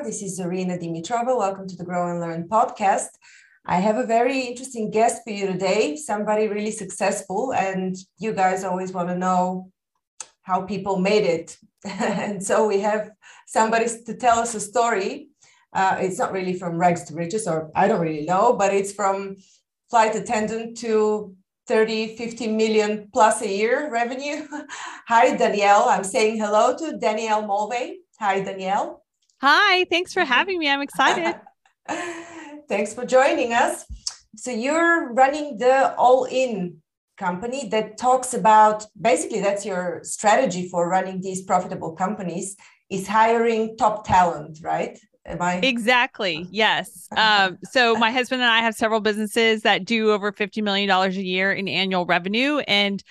everyone. This is Zarina Dimitrova. Welcome to the Grow and Learn podcast. I have a very interesting guest for you today, somebody really successful, and you guys always want to know how people made it. and so we have somebody to tell us a story. Uh, it's not really from rags to riches, or I don't really know, but it's from flight attendant to 30, 50 million plus a year revenue. Hi, Danielle. I'm saying hello to Danielle Mulvey. Hi, Danielle. Hi, thanks for having me. I'm excited. thanks for joining us. So, you're running the All In company that talks about basically that's your strategy for running these profitable companies is hiring top talent, right? Am I exactly? Yes. Um, so my husband and I have several businesses that do over fifty million dollars a year in annual revenue, and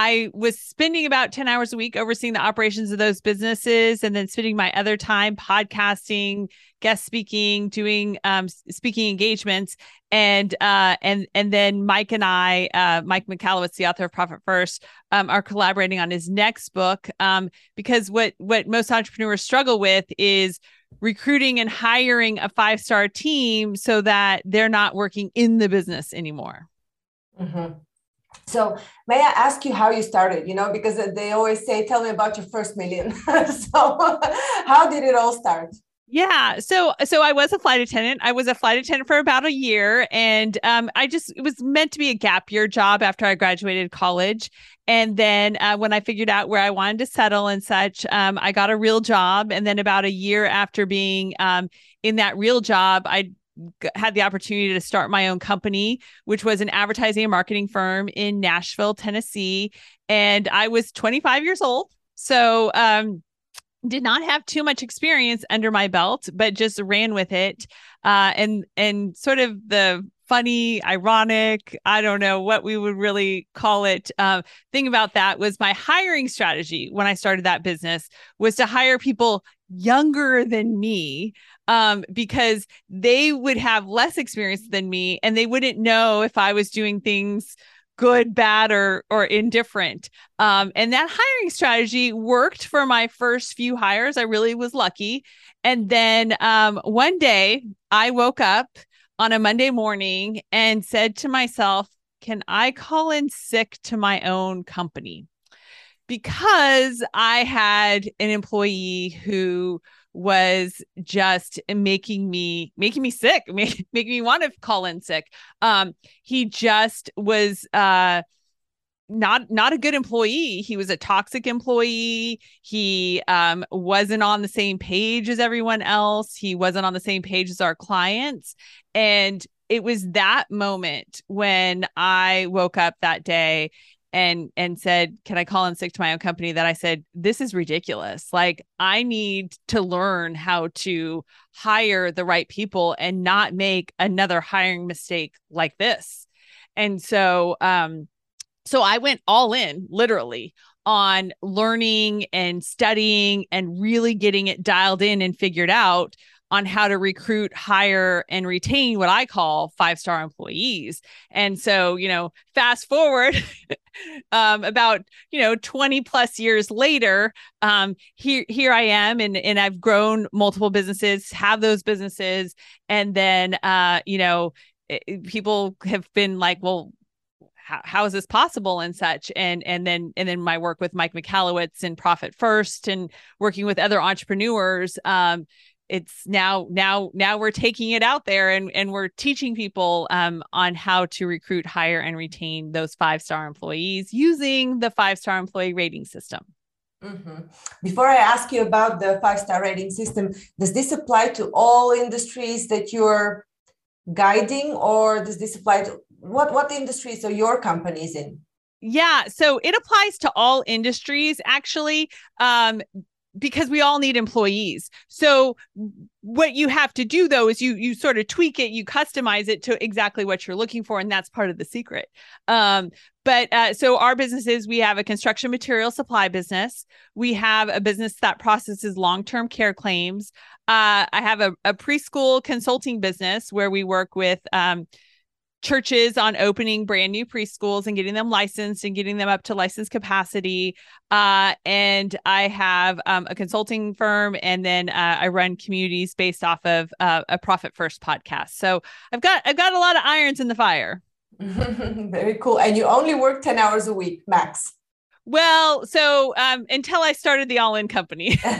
I was spending about 10 hours a week overseeing the operations of those businesses and then spending my other time podcasting, guest speaking, doing um, speaking engagements. And uh, and and then Mike and I, uh, Mike Michalowicz, the author of Profit First, um, are collaborating on his next book. Um, because what what most entrepreneurs struggle with is recruiting and hiring a five star team so that they're not working in the business anymore. Mm-hmm. So, may I ask you how you started? You know, because they always say, "Tell me about your first million. so, how did it all start? Yeah. So so I was a flight attendant. I was a flight attendant for about a year and um I just it was meant to be a gap year job after I graduated college. And then uh, when I figured out where I wanted to settle and such, um, I got a real job. And then about a year after being um, in that real job, I had the opportunity to start my own company, which was an advertising and marketing firm in Nashville, Tennessee. And I was 25 years old. So, um, did not have too much experience under my belt, but just ran with it. Uh, and and sort of the funny, ironic, I don't know what we would really call it. Uh, thing about that was my hiring strategy when I started that business was to hire people younger than me um, because they would have less experience than me and they wouldn't know if I was doing things good, bad, or or indifferent. Um, and that hiring strategy worked for my first few hires. I really was lucky. And then um, one day I woke up on a Monday morning and said to myself, "Can I call in sick to my own company?" Because I had an employee who was just making me making me sick making me want to call in sick. Um he just was uh not not a good employee. He was a toxic employee. He um wasn't on the same page as everyone else. He wasn't on the same page as our clients. And it was that moment when i woke up that day and and said can i call in sick to my own company? that i said this is ridiculous. Like i need to learn how to hire the right people and not make another hiring mistake like this. And so um so i went all in literally on learning and studying and really getting it dialed in and figured out on how to recruit, hire, and retain what I call five star employees. And so, you know, fast forward um, about, you know, 20 plus years later, um, here, here I am, and, and I've grown multiple businesses, have those businesses. And then, uh, you know, it, people have been like, well, how, how is this possible and such and and then and then my work with mike michalowicz and profit first and working with other entrepreneurs um, it's now now now we're taking it out there and and we're teaching people um, on how to recruit hire and retain those five star employees using the five star employee rating system mm-hmm. before i ask you about the five star rating system does this apply to all industries that you're guiding or does this apply to what what industries are your companies in yeah, so it applies to all industries actually. Um, because we all need employees. So what you have to do though is you you sort of tweak it, you customize it to exactly what you're looking for, and that's part of the secret. Um, but uh, so our businesses, we have a construction material supply business. We have a business that processes long-term care claims. Uh, I have a, a preschool consulting business where we work with um, churches on opening brand new preschools and getting them licensed and getting them up to license capacity. Uh, and I have um, a consulting firm, and then uh, I run communities based off of uh, a Profit First podcast. So I've got I've got a lot of irons in the fire. Very cool. And you only work ten hours a week max. Well, so um, until I started the All In Company. All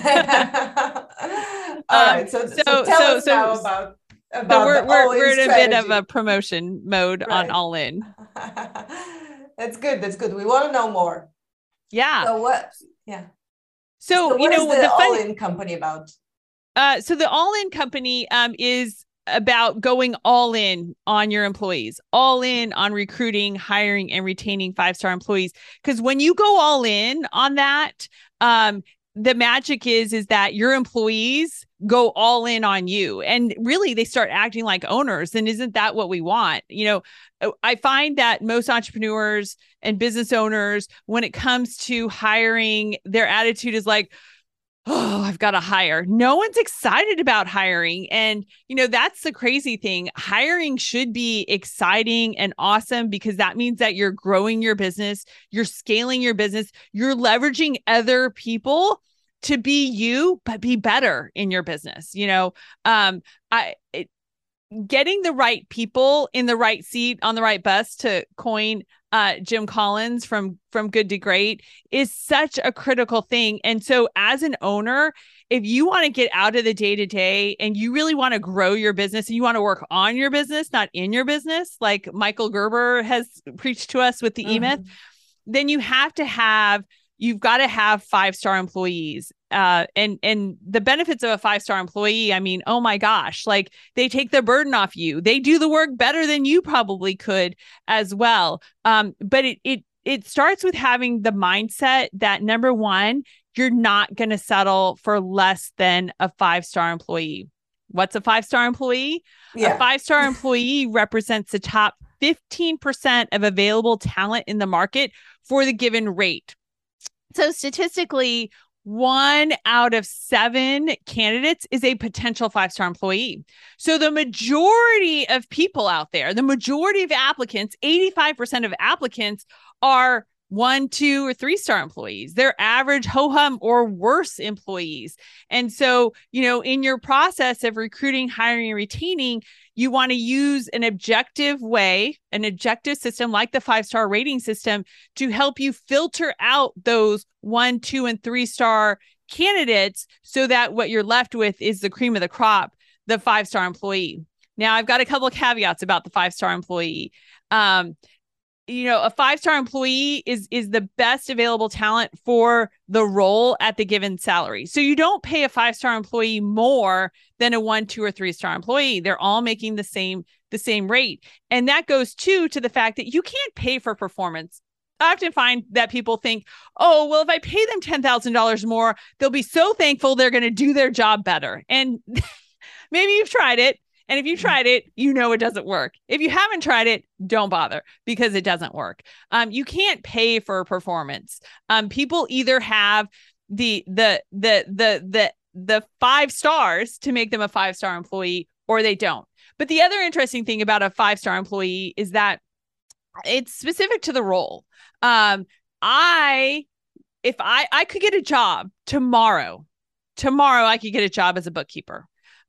right. Um, so, so, so tell so, us now about about so we're we're, we're in a bit of a promotion mode right. on all in. That's good that's good. We want to know more. Yeah. So what yeah. So, so you know the, the all in company about? Uh so the all in company um is about going all in on your employees, all in on recruiting, hiring, and retaining five star employees. Because when you go all in on that, um, the magic is is that your employees go all in on you. And really they start acting like owners and isn't that what we want? You know uh, i find that most entrepreneurs and business owners when it comes to hiring their attitude is like oh i've got to hire. No one's excited about hiring. And you know that's the crazy thing. Hiring should be exciting and awesome because that means that you're growing your business you're scaling your business you're leveraging other people to be you but be better in your business you know um i it, getting the right people in the right seat on the right bus to coin uh Jim Collins from from good to great is such a critical thing and so as an owner if you want to get out of the day to day and you really want to grow your business and you want to work on your business not in your business like Michael Gerber has preached to us with the mm-hmm. E-Myth then you have to have you've got to have five star employees uh, and and the benefits of a five star employee i mean oh my gosh like they take the burden off you. They do the work better than you probably could as well. Um, but it it it starts with having the mindset that number one you're not going to settle for less than a five star employee. What's a five star employee? Yeah. a five star employee represents the top 15% of available talent in the market for the given rate so statistically, one out of seven candidates is a potential five star employee. So the majority of people out there, the majority of applicants, 85% of applicants are one, two, or three star employees. They're average ho hum or worse employees. And so, you know, in your process of recruiting, hiring, and retaining, you want to use an objective way, an objective system like the five star rating system to help you filter out those one, two, and three star candidates so that what you're left with is the cream of the crop, the five star employee. Now, I've got a couple of caveats about the five star employee. Um, you know a five star employee is is the best available talent for the role at the given salary so you don't pay a five star employee more than a one two or three star employee they're all making the same the same rate and that goes too to the fact that you can't pay for performance I often find that people think, oh, well, if I pay them $10,000 more, they'll be so thankful they're going to do their job better. And maybe you've tried it. And if you tried it, you know it doesn't work. If you haven't tried it, don't bother because it doesn't work. Um, you can't pay for performance. Um, people either have the the the the the the five stars to make them a five star employee or they don't. But the other interesting thing about a five star employee is that it's specific to the role. Um, I if I I could get a job tomorrow, tomorrow I could get a job as a bookkeeper.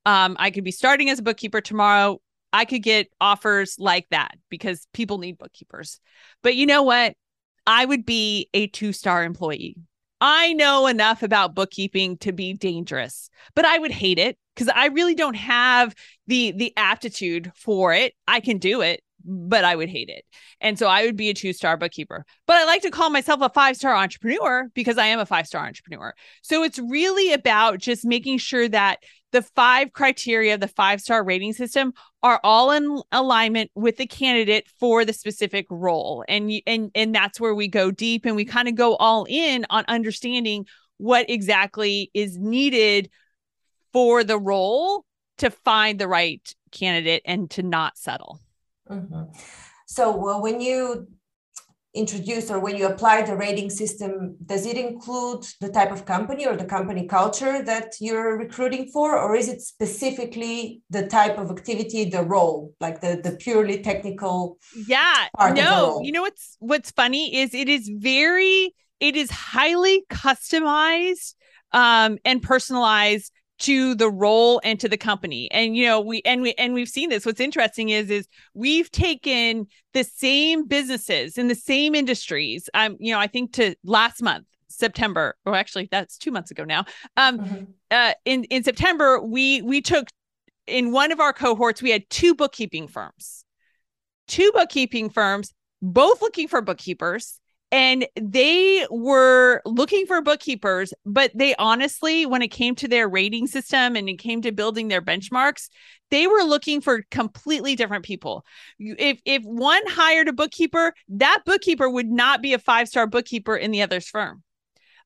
Um, I could be starting as a bookkeeper tomorrow. I could get offers like that because people need bookkeepers. But you know what? I would be a two star employee. I know enough about bookkeeping to be dangerous, but I would hate it because I really don't have the the aptitude for it. I can do it, but I would hate it. And so I would be a two star bookkeeper. But I like to call myself a five star entrepreneur because I am a five star entrepreneur. So it's really about just making sure that the five criteria of the five star rating system are all in alignment with the candidate for the specific role. And, and, and that's where we go deep and we kind of go all in on understanding what exactly is needed for the role to find the right candidate and to not settle. Mm-hmm. So well, when you introduce or when you apply the rating system, does it include the type of company or the company culture that you're recruiting for, or is it specifically the type of activity, the role, like the the purely technical? Yeah, no. You know what's what's funny is it is very it is highly customized um, and personalized to the role and to the company. And you know we and we and we've seen this. What's interesting is is we've taken the same businesses in the same industries. Um you know i think to last month september or actually that's two months ago now. Um mm-hmm. uh in in september we we took in one of our cohorts we had two bookkeeping firms. Two bookkeeping firms both looking for bookkeepers and they were looking for bookkeepers but they honestly when it came to their rating system and it came to building their benchmarks they were looking for completely different people. If if one hired a bookkeeper that bookkeeper would not be a five star bookkeeper in the other's firm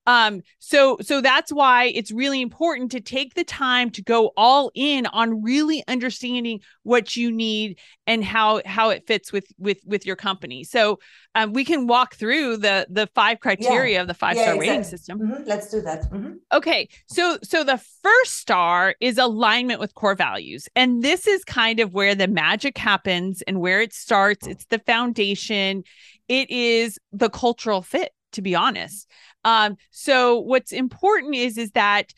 um so so that's why it's really important to take the time to go all in on really understanding what you need and how how it fits with with with your company so um, we can walk through the the five criteria yeah. of the five star exactly. rating system mm-hmm. let's do that mm-hmm. okay so so the first star is alignment with core values and this is kind of where the magic happens and where it starts it's the foundation it is the cultural fit to be honest um, so what's important is is that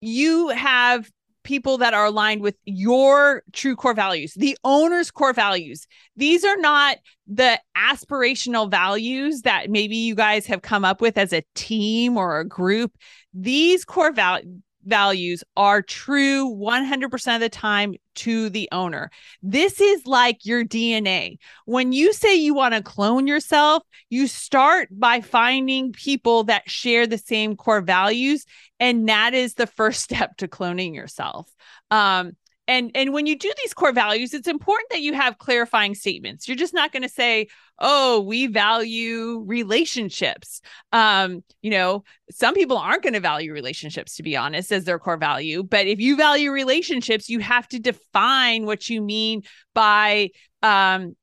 you have people that are aligned with your true core values, the owner's core values. These are not the aspirational values that maybe you guys have come up with as a team or a group. These core values values are true 100% of the time to the owner. This is like your DNA. When you say you want to clone yourself, you start by finding people that share the same core values. And that is the first step to cloning yourself. Um, and and when you do these core values it's important that you have clarifying statements. You're just not going to say oh we value relationships. Um you know some people aren't going to value relationships to be honest as their core value but if you value relationships you have to define what you mean by um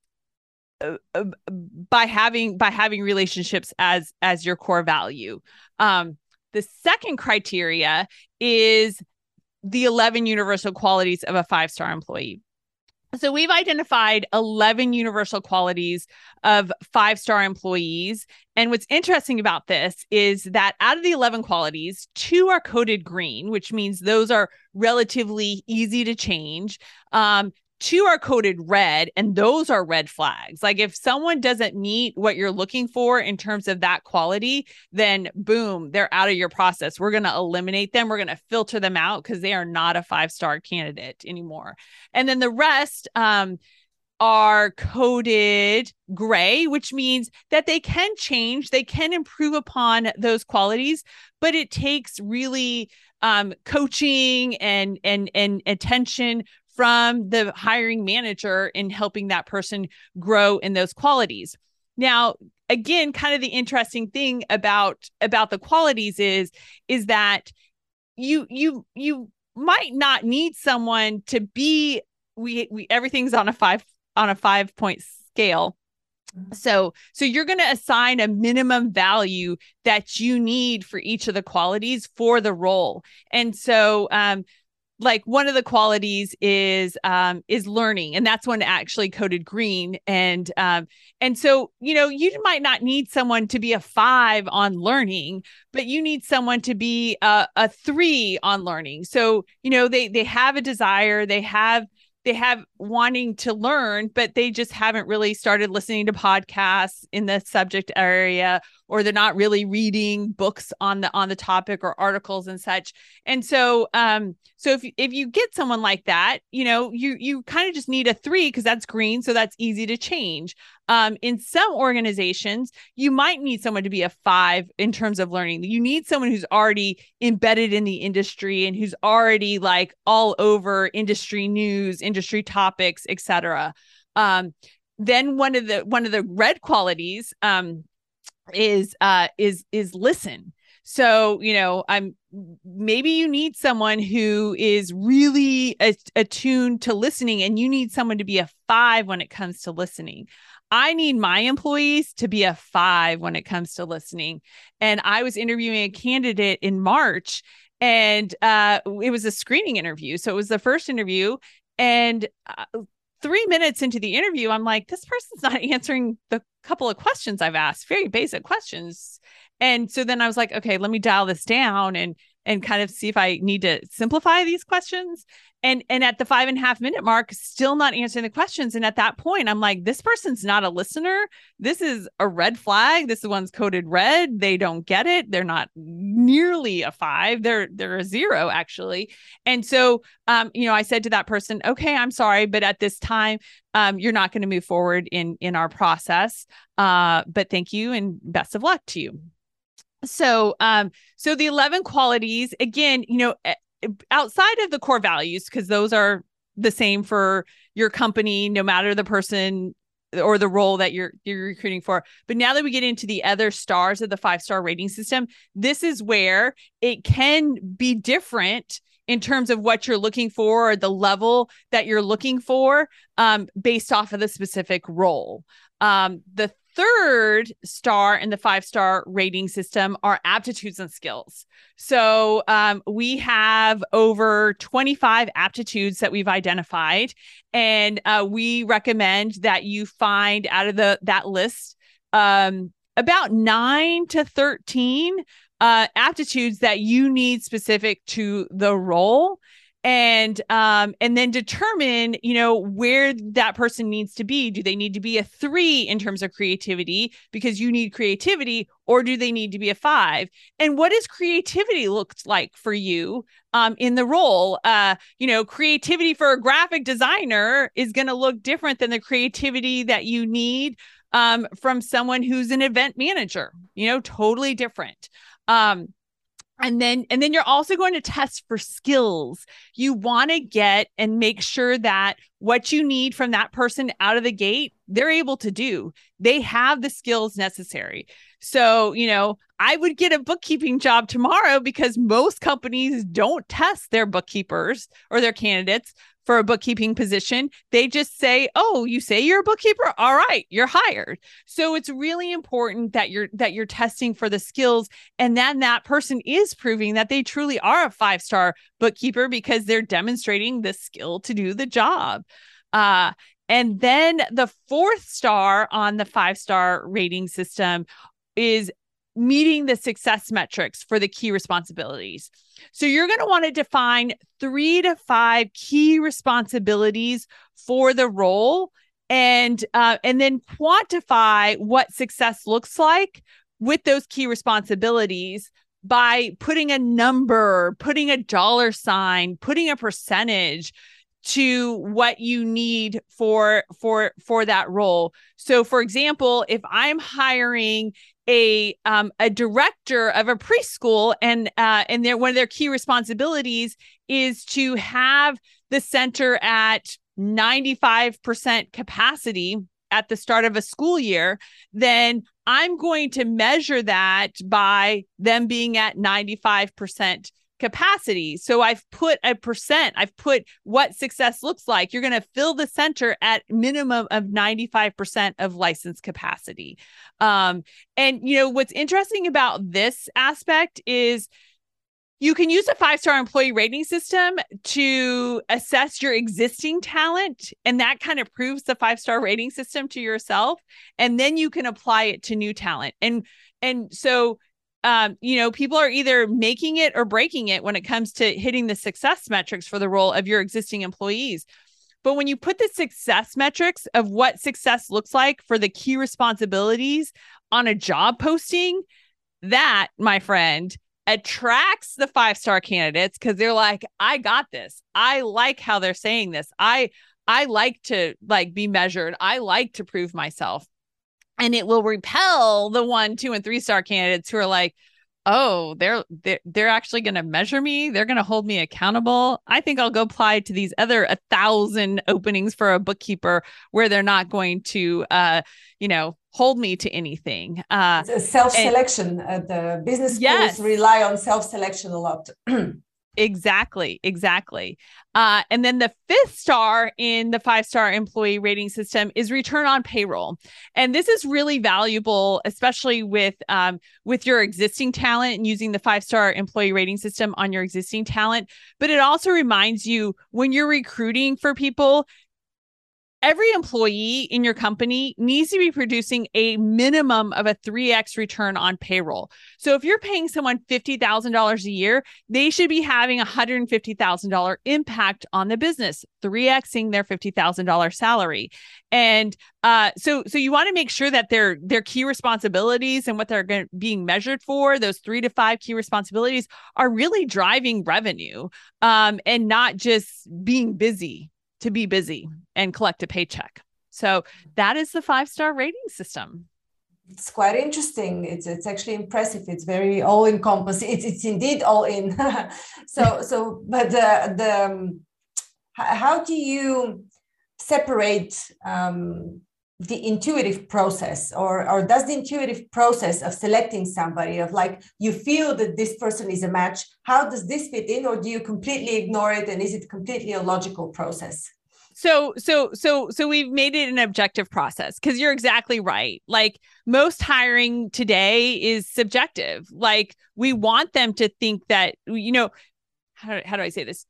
uh, uh, by having by having relationships as as your core value. Um the second criteria is the 11 universal qualities of a five star employee. So we've identified 11 universal qualities of five star employees. And what's interesting about this is that out of the 11 qualities, two are coded green, which means those are relatively easy to change. Um, two are coded red and those are red flags. Like if someone doesn't meet what you're looking for in terms of that quality then boom they're out of your process. We're going to eliminate them. We're going to filter them out because they are not a five star candidate anymore. And then the rest um are coded gray, which means that they can change, they can improve upon those qualities, but it takes really um, coaching and and and attention from the hiring manager in helping that person grow in those qualities. Now, again, kind of the interesting thing about about the qualities is is that you you you might not need someone to be we we everything's on a 5 on a 5 point scale so so you're going to assign a minimum value that you need for each of the qualities for the role and so um like one of the qualities is um is learning and that's one actually coded green and um and so you know you might not need someone to be a five on learning but you need someone to be a, a three on learning. So you know they they have a desire they have they have wanting to learn, but they just haven't really started listening to podcasts in the subject area, or they're not really reading books on the on the topic or articles and such. And so, um, so if if you get someone like that, you know, you you kind of just need a three because that's green, so that's easy to change. Um, in some organizations, you might need someone to be a five in terms of learning. You need someone who's already embedded in the industry and who's already like all over industry news, industry topics, etc. Um, then one of the one of the red qualities um, is uh, is is listen. So, you know, I'm maybe you need someone who is really attuned to listening and you need someone to be a five when it comes to listening. I need my employees to be a five when it comes to listening. And I was interviewing a candidate in March and uh, it was a screening interview. So it was the first interview. And uh, three minutes into the interview, I'm like, this person's not answering the couple of questions I've asked, very basic questions. And so then I was like, okay, let me dial this down and and kind of see if I need to simplify these questions. And and at the five and a half minute mark, still not answering the questions. And at that point, I'm like, this person's not a listener. This is a red flag. This one's coded red. They don't get it. They're not nearly a five. They're they're a zero actually. And so, um, you know, I said to that person, okay, I'm sorry, but at this time, um, you're not going to move forward in in our process. Uh, but thank you and best of luck to you so um so the 11 qualities again you know eh, outside of the core values because those are the same for your company no matter the person or the role that you're you're recruiting for. But now that we get into the other stars of the five star rating system this is where it can be different in terms of what you're looking for or the level that you're looking for um, based off of the specific role. Um, the third star in the five star rating system are aptitudes and skills. So um, we have over 25 aptitudes that we've identified, and uh, we recommend that you find out of the that list um, about nine to 13 uh, aptitudes that you need specific to the role and um and then determine you know where that person needs to be. Do they need to be a 3 in terms of creativity because you need creativity or do they need to be a 5 and what does creativity look like for you um in the role? Uh you know creativity for a graphic designer is going to look different than the creativity that you need um from someone who's an event manager you know totally different. Um and then and then you're also going to test for skills. You want to get and make sure that what you need from that person out of the gate they're able to do. They have the skills necessary. So you know i would get a bookkeeping job tomorrow because most companies don't test their bookkeepers or their candidates for a bookkeeping position. They just say, "Oh, you say you're a bookkeeper? All right, you're hired." So it's really important that you're that you're testing for the skills and then that person is proving that they truly are a five-star bookkeeper because they're demonstrating the skill to do the job. Uh and then the fourth star on the five star rating system is meeting the success metrics for the key responsibilities. So you're going to want to define three to five key responsibilities for the role and uh, and then quantify what success looks like with those key responsibilities by putting a number, putting a dollar sign, putting a percentage to what you need for for for that role. So for example, if I'm hiring a um, a director of a preschool and uh, and their one of their key responsibilities is to have the center at 95% capacity at the start of a school year then i'm going to measure that by them being at 95% capacity. So I've put a percent, I've put what success looks like. You're going to fill the center at minimum of 95% of license capacity. Um, and, you know, what's interesting about this aspect is you can use a five star employee rating system to assess your existing talent. And that kind of proves the five star rating system to yourself. And then you can apply it to new talent. And, and so um, you know, people are either making it or breaking it when it comes to hitting the success metrics for the role of your existing employees. But when you put the success metrics of what success looks like for the key responsibilities on a job posting, that, my friend, attracts the five star candidates because they're like, I got this. I like how they're saying this. I I like to like be measured. I like to prove myself and it will repel the one, two, and three star candidates who are like, oh, they're they're, they're actually going to measure me. They're going to hold me accountable. I think I'll go apply to these other a thousand openings for a bookkeeper where they're not going to, uh, you know, hold me to anything. Uh, self selection. Uh, the business schools yes. rely on self selection a lot. Exactly, exactly. Uh, and then the fifth star in the five star employee rating system is return on payroll, and this is really valuable, especially with um, with your existing talent and using the five star employee rating system on your existing talent. But it also reminds you when you're recruiting for people, every employee in your company needs to be producing a minimum of a 3x return on payroll. So if you're paying someone $50,000 a year, they should be having a $150,000 impact on the business, 3xing their $50,000 salary. And uh, so so you want to make sure that their their key responsibilities and what they're going being measured for, those 3 to 5 key responsibilities are really driving revenue um, and not just being busy to be busy and collect a paycheck. So that is the five star rating system. It's quite interesting. It's it's actually impressive. It's very all encompassing. It's it's indeed all in. so so but the the um, how do you separate um, the intuitive process or or does the intuitive process of selecting somebody of like you feel that this person is a match how does this fit in or do you completely ignore it and is it completely a logical process? So so so so we've made it an objective process because you're exactly right. Like most hiring today is subjective. Like we want them to think that you know how, how do i say this?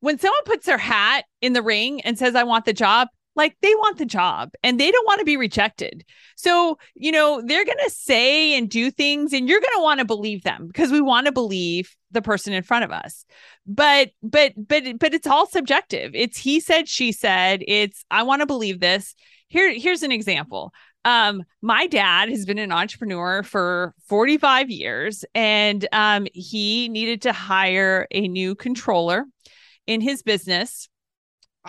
When someone puts their hat in the ring and says i want the job like they want the job and they don't want to be rejected. So, you know, they're going to say and do things and you're going to want to believe them because we want to believe the person in front of us. But but but but it's all subjective. It's he said she said. It's I want to believe this. Here here's an example. Um, my dad has been an entrepreneur for 45 years and um, he needed to hire a new controller in his business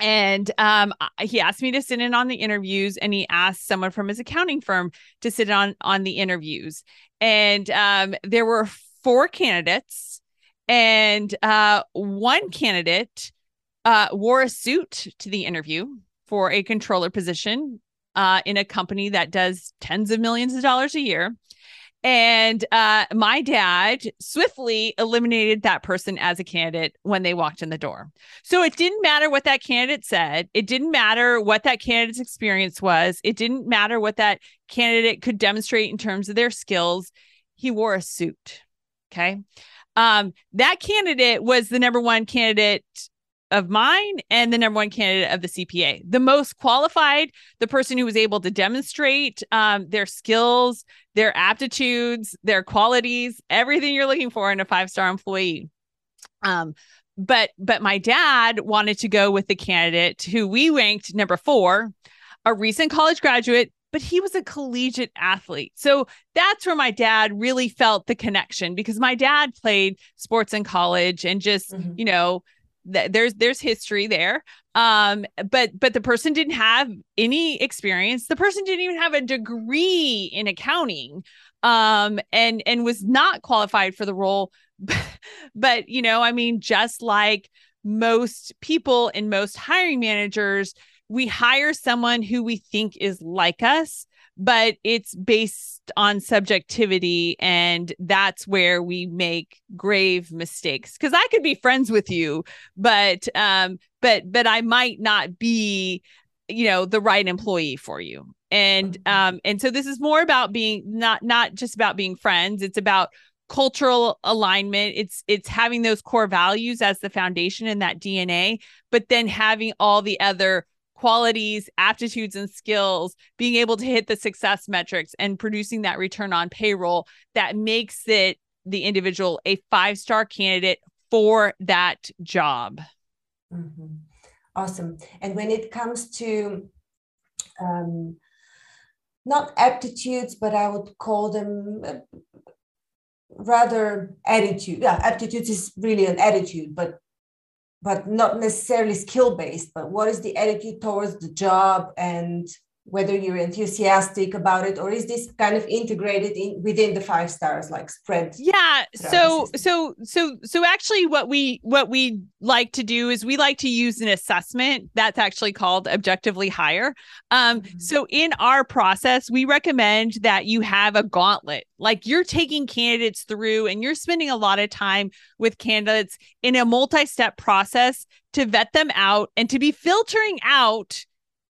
and um, he asked me to sit in on the interviews and he asked someone from his accounting firm to sit on on the interviews. And um, there were four candidates and uh, one candidate uh, wore a suit to the interview for a controller position uh, in a company that does tens of millions of dollars a year and uh, my dad swiftly eliminated that person as a candidate when they walked in the door. So it didn't matter what that candidate said. It didn't matter what that candidate's experience was. It didn't matter what that candidate could demonstrate in terms of their skills. He wore a suit. Okay. Um, that candidate was the number one candidate of mine and the number one candidate of the CPA. The most qualified, the person who was able to demonstrate um, their skills, their aptitudes, their qualities, everything you're looking for in a five star employee. Um, but but my dad wanted to go with the candidate who we ranked number four, a recent college graduate, but he was a collegiate athlete. So that's where my dad really felt the connection because my dad played sports in college and just, mm-hmm. you know, th- there's there's history there. Um but but the person didn't have any experience. The person didn't even have a degree in accounting um and and was not qualified for the role. But you know i mean just like most people and most hiring managers we hire someone who we think is like us but it's based on subjectivity and that's where we make grave mistakes. Because i could be friends with you but um but but i might not be you know the right employee for you. And mm-hmm. um and so this is more about being not not just about being friends. It's about cultural alignment. It's it's having those core values as the foundation in that dna but then having all the other qualities, aptitudes, and skills, being able to hit the success metrics and producing that return on payroll that makes it the individual a five star candidate for that job. Mm-hmm. Awesome. And when it comes to um, not aptitudes, but I would call them uh, rather attitude. Yeah, aptitudes is really an attitude, but but not necessarily skill based but what is the attitude towards the job and whether you're enthusiastic about it or is this kind of integrated in within the five stars like spread yeah so so so so actually what we what we like to do is we like to use an assessment that's actually called objectively hire um mm-hmm. so in our process we recommend that you have a gauntlet. Like you're taking candidates through and you're spending a lot of time with candidates in a multi-step process to vet them out and to be filtering out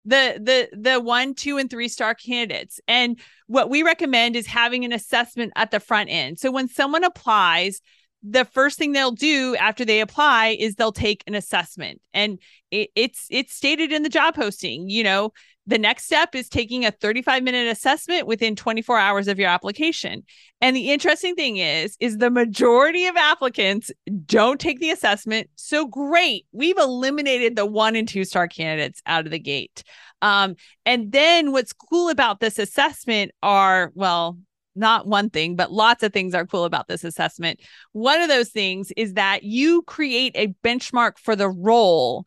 the the the one two and three star candidates. And what we recommend is having an assessment at the front end. So when someone applies the first thing they'll do after they apply is they'll take an assessment and it, it's it's stated in the job posting you know the next step is taking a 35 minute assessment within 24 hours of your application. And the interesting thing is is the majority of applicants don't take the assessment. So great. We've eliminated the 1 and 2 star candidates out of the gate. Um, and then what's cool about this assessment are well, not one thing, but lots of things are cool about this assessment. One of those things is that you create a benchmark for the role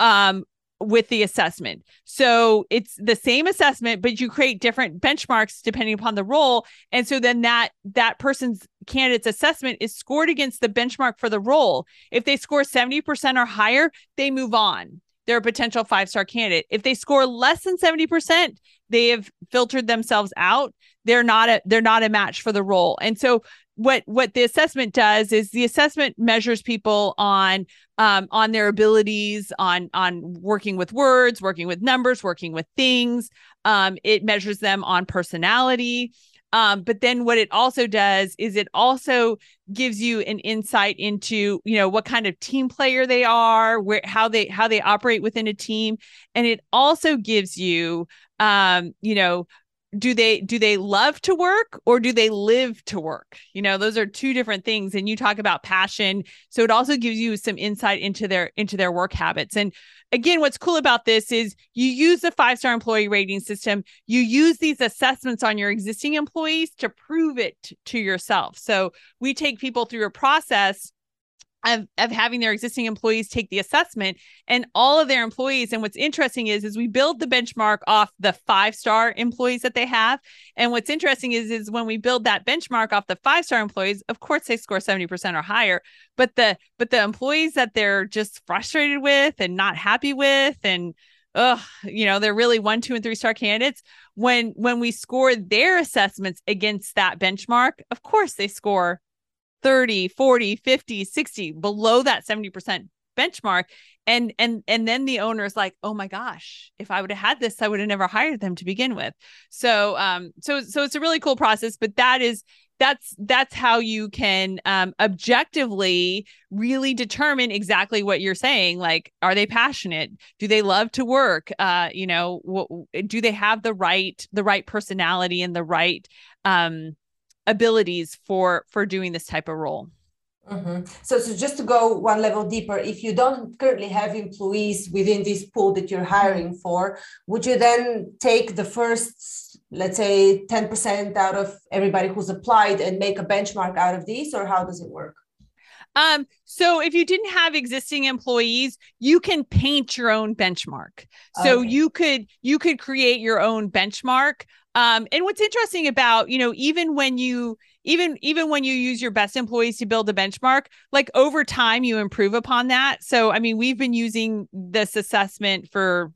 um, with the assessment. So it's the same assessment, but you create different benchmarks depending upon the role. And so then that that person's candidate's assessment is scored against the benchmark for the role. If they score 70% or higher, they move on. They're a potential five-star candidate. If they score less than 70%, they have filtered themselves out. They're not a they're not a match for the role. And so what what the assessment does is the assessment measures people on um, on their abilities on on working with words working with numbers working with things um, it measures them on personality um, but then what it also does is it also gives you an insight into you know what kind of team player they are where how they how they operate within a team. And it also gives you um you know do they do they love to work or do they live to work? You know those are two different things. And you talk about passion. So it also gives you some insight into their into their work habits. And again what's cool about this is you use the five star employee rating system. You use these assessments on your existing employees to prove it to yourself. So we take people through a process of, of having their existing employees take the assessment and all of their employees and what's interesting is is we build the benchmark off the five star employees that they have and what's interesting is is when we build that benchmark off the five star employees of course they score 70% or higher but the but the employees that they're just frustrated with and not happy with and ugh, you know, they're really one, two, and three star candidates. When when we score their assessments against that benchmark, of course they score 30 40 50 60 below that 70% benchmark. And and and then the owner is like oh my gosh if i would have had this i would have never hired them to begin with. So um so so it's a really cool process but that is that's that's how you can um, objectively really determine exactly what you're saying. Like are they passionate? Do they love to work? Uh you know w- do they have the right the right personality and the right um abilities for for doing this type of role mm-hmm. so, so just to go one level deeper if you don't currently have employees within this pool that you're hiring for would you then take the first let's say 10% out of everybody who's applied and make a benchmark out of these or how does it work um, so if you didn't have existing employees, you can paint your own benchmark. So okay. you could you could create your own benchmark. Um, and what's interesting about, you know, even when you even even when you use your best employees to build a benchmark, like over time you improve upon that. So I mean, we've been using this assessment for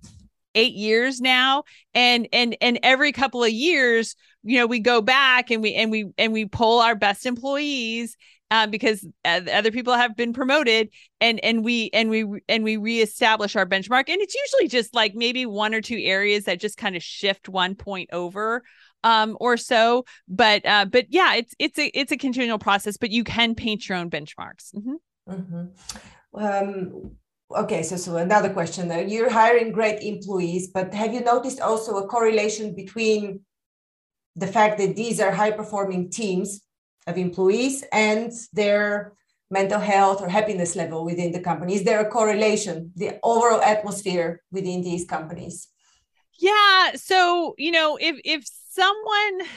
eight years now and and and every couple of years you know we go back and we and we and we pull our best employees um, because other people have been promoted and and we and we and we reestablish our benchmark and it's usually just like maybe one or two areas that just kind of shift one point over um or so but uh but yeah it's it's a it's a continual process but you can paint your own benchmarks mm-hmm. Mm-hmm. um okay so so another question you're hiring great employees but have you noticed also a correlation between the fact that these are high performing teams of employees and their mental health or happiness level within the company? Is there a correlation, the overall atmosphere within these companies? Yeah. So, you know, if if someone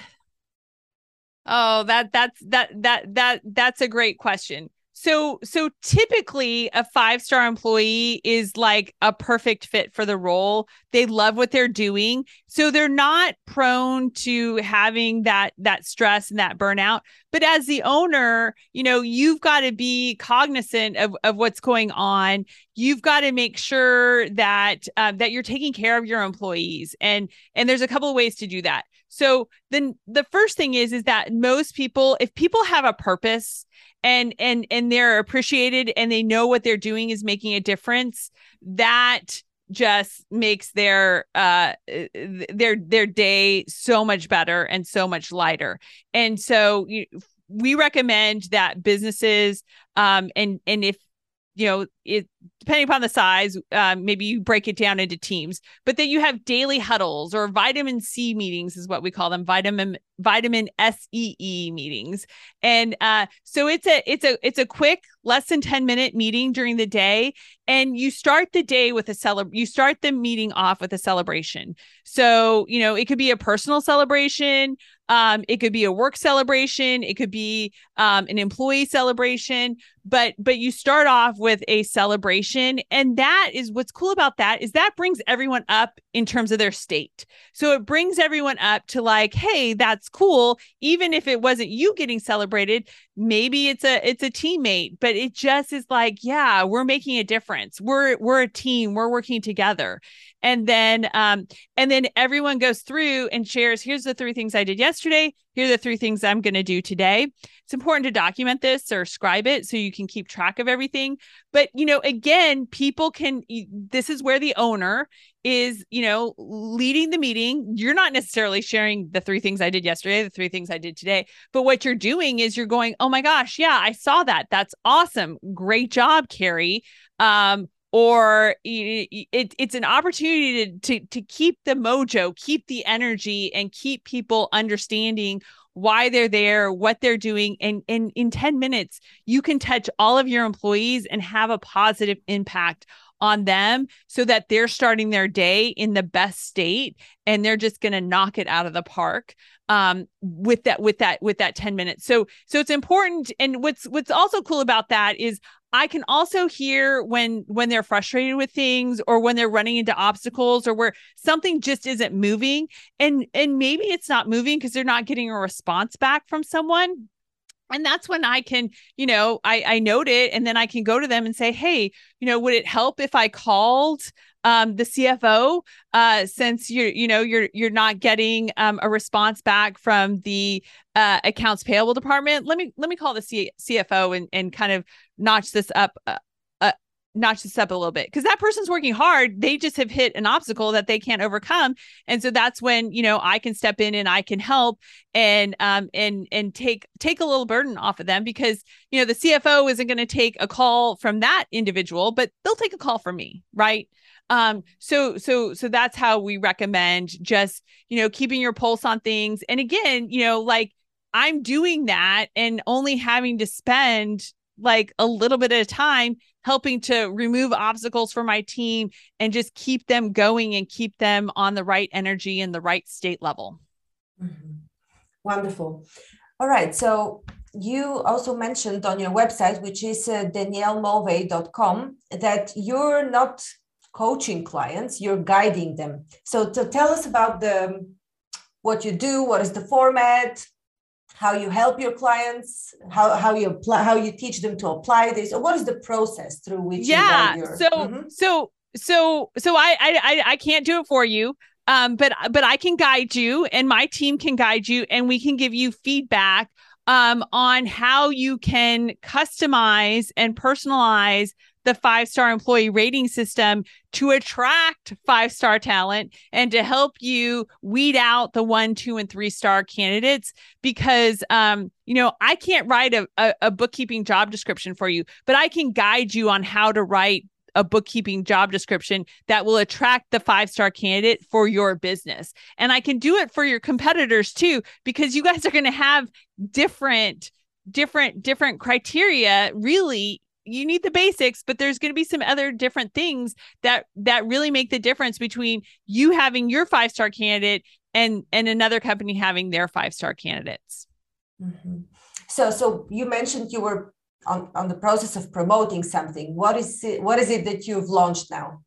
oh, that that's that that that that's a great question. so so typically a five star employee is like a perfect fit for the role they love what they're doing so they're not prone to having that that stress and that burnout. But as the owner you know you've got to be cognizant of, of what's going on. You've got to make sure that uh, that you're taking care of your employees and and there's a couple of ways to do that. So then the first thing is is that most people if people have a purpose and and and they're appreciated and they know what they're doing is making a difference that just makes their uh their their day so much better and so much lighter. And so you, we recommend that businesses um and and if you know it depending upon the size um, maybe you break it down into teams but then you have daily huddles or vitamin c meetings is what we call them vitamin vitamin see meetings. And uh, so it's a it's a it's a quick less than 10 minute meeting during the day and you start the day with a celeb you start the meeting off with a celebration. So you know it could be a personal celebration um, it could be a work celebration it could be um, an employee celebration but but you start off with a celebration and that is what's cool about that is that brings everyone up in terms of their state. So it brings everyone up to like hey that's cool. Even if it wasn't you getting celebrated maybe it's a it's a teammate but it just is like yeah we're making a difference. We're we're a team. We're working together. And then um and then everyone goes through and shares here's the three things i did yesterday here are the three things i'm going to do today. It's important to document this or scribe it so you can keep track of everything. But you know again people can this is where the owner is you know leading the meeting. You're not necessarily sharing the three things i did yesterday the three things i did today. But what you're doing is you're going oh my gosh yeah i saw that. That's awesome. Great job carrie. Um or it, it, it's an opportunity to, to to keep the mojo keep the energy and keep people understanding why they're there what they're doing and, and in 10 minutes you can touch all of your employees and have a positive impact on them so that they're starting their day in the best state and they're just going to knock it out of the park um, with that with that with that 10 minutes. So so it's important and what's what's also cool about that is I can also hear when when they're frustrated with things or when they're running into obstacles or where something just isn't moving. And and maybe it's not moving because they're not getting a response back from someone. And that's when i can you know i i note it and then i can go to them and say hey you know would it help if i called um, the CFO, uh, since you're, you know, you're you're not getting um, a response back from the uh, accounts payable department. Let me let me call the C- CFO and and kind of notch this up uh, notch this up a little bit because that person's working hard they just have hit an obstacle that they can't overcome and so that's when you know i can step in and i can help and um and and take take a little burden off of them because you know the cfo isn't going to take a call from that individual but they'll take a call from me right? Um so so so that's how we recommend just you know keeping your pulse on things and again you know like i'm doing that and only having to spend like a little bit at a time helping to remove obstacles for my team and just keep them going and keep them on the right energy and the right state level. Mm-hmm. Wonderful. All right. So you also mentioned on your website, which is uh, daniellemulvey.com, that you're not coaching clients, you're guiding them. So to tell us about the what you do, what is the format, how you help your clients how, how you apply how you teach them to apply this or what is the process through which yeah your... so mm-hmm. so so so I, I i can't do it for you um but but i can guide you and my team can guide you and we can give you feedback um on how you can customize and personalize the five star employee rating system to attract five star talent and to help you weed out the one, two, and three star candidates. Because, um, you know, I can't write a, a, a bookkeeping job description for you, but I can guide you on how to write a bookkeeping job description that will attract the five star candidate for your business. And I can do it for your competitors too, because you guys are going to have different different different criteria really you need the basics but there's going to be some other different things that that really make the difference between you having your five star candidate and and another company having their five star candidates mm-hmm. so so you mentioned you were on, on the process of promoting something. What is it, what is it that you've launched now?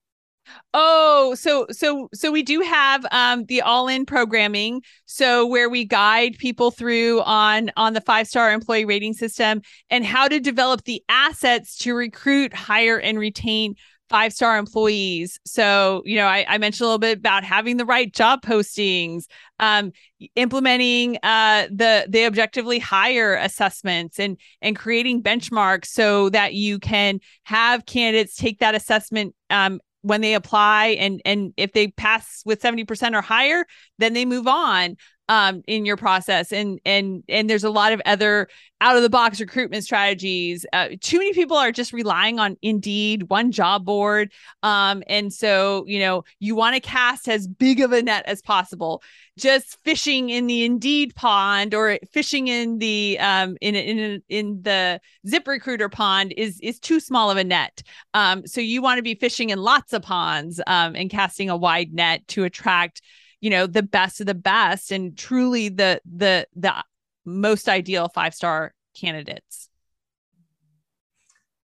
Oh, so so so we do have um the all-in programming so where we guide people through on on the five-star employee rating system and how to develop the assets to recruit, hire and retain five star employees. So, you know, I, I, mentioned a little bit about having the right job postings, um, implementing uh, the the objectively higher assessments, and and creating benchmarks so that you can have candidates take that assessment um, when they apply and and if they pass with 70% or higher then they move on um, in your process and and and there's a lot of other out of the box recruitment strategies. Uh, too many people are just relying on indeed one job board. Um, and so you know you want to cast as big of a net as possible. Just fishing in the indeed pond or fishing in the um, in in in the ZipRecruiter pond is is too small of a net. Um, so you want to be fishing in lots of ponds um, and casting a wide net to attract you know the best of the best and truly the the the most ideal five star candidates.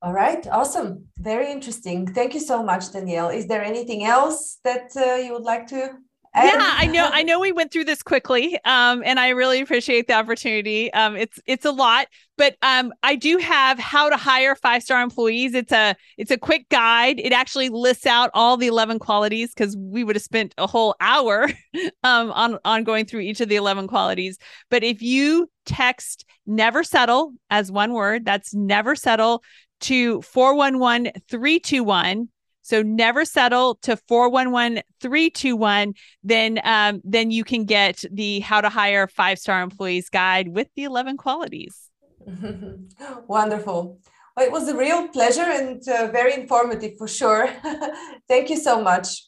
All right awesome. Very interesting. Thank you so much danielle. Is there anything else that uh, you would like to yeah, I know. I know we went through this quickly, um, and I really appreciate the opportunity. Um, it's it's a lot, but um, I do have how to hire five star employees. It's a it's a quick guide. It actually lists out all the eleven qualities because we would have spent a whole hour um, on on going through each of the eleven qualities. But if you text "never settle" as one word, that's "never settle" to four one one three two one so never settle to 411321. Then um, then you can get the how to hire five star employees guide with the 11 qualities. Wonderful. Well, it was a real pleasure and uh, very informative for sure. Thank you so much.